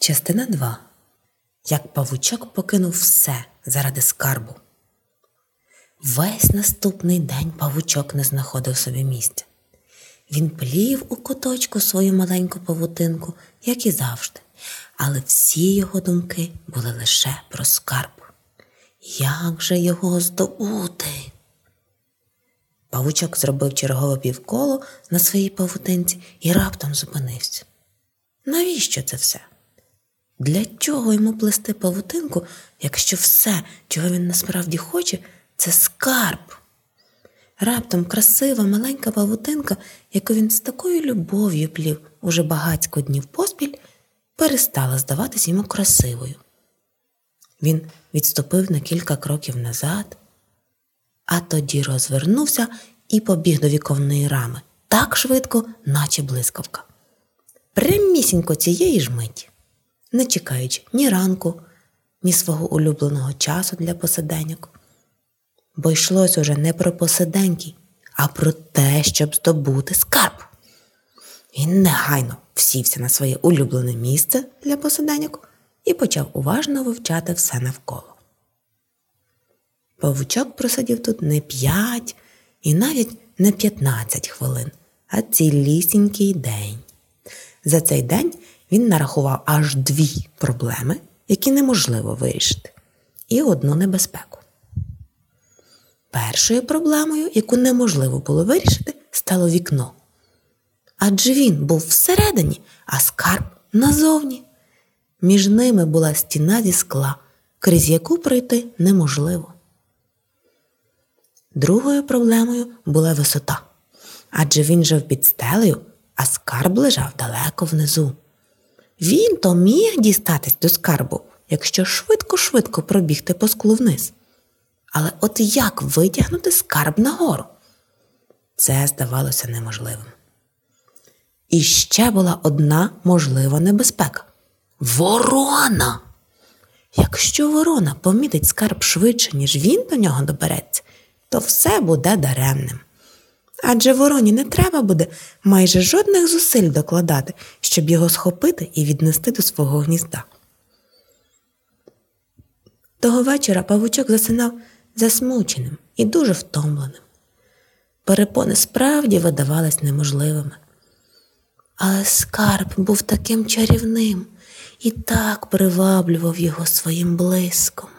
Частина 2. Як павучок покинув все заради скарбу. Весь наступний день павучок не знаходив собі місця. Він плів у куточку свою маленьку павутинку, як і завжди, але всі його думки були лише про скарб. Як же його здобути? Павучок зробив чергове півколо на своїй павутинці і раптом зупинився. Навіщо це все? Для чого йому плести павутинку, якщо все, чого він насправді хоче, це скарб? Раптом красива маленька павутинка, яку він з такою любов'ю плів уже багацько днів поспіль, перестала здаватись йому красивою. Він відступив на кілька кроків назад, а тоді розвернувся і побіг до віковної рами так швидко, наче блискавка. Прямісінько цієї ж миті не чекаючи ні ранку, ні свого улюбленого часу для посиденьок. Бо йшлось уже не про посиденьки, а про те, щоб здобути скарб. Він негайно всівся на своє улюблене місце для посиденьок і почав уважно вивчати все навколо. Павучок просидів тут не п'ять і навіть не п'ятнадцять хвилин, а цілісінький день. За цей день він нарахував аж дві проблеми, які неможливо вирішити, і одну небезпеку. Першою проблемою, яку неможливо було вирішити, стало вікно. Адже він був всередині, а скарб назовні. Між ними була стіна зі скла, крізь яку пройти неможливо. Другою проблемою була висота, адже він жив під стелею, а скарб лежав далеко внизу. Він то міг дістатись до скарбу, якщо швидко-швидко пробігти по склу вниз. Але от як витягнути скарб нагору? Це здавалося неможливим. І ще була одна можлива небезпека ворона. Якщо ворона помітить скарб швидше, ніж він до нього добереться, то все буде даремним. Адже вороні не треба буде майже жодних зусиль докладати, щоб його схопити і віднести до свого гнізда. Того вечора павучок засинав засмученим і дуже втомленим. Перепони справді видавались неможливими. Але скарб був таким чарівним і так приваблював його своїм блиском.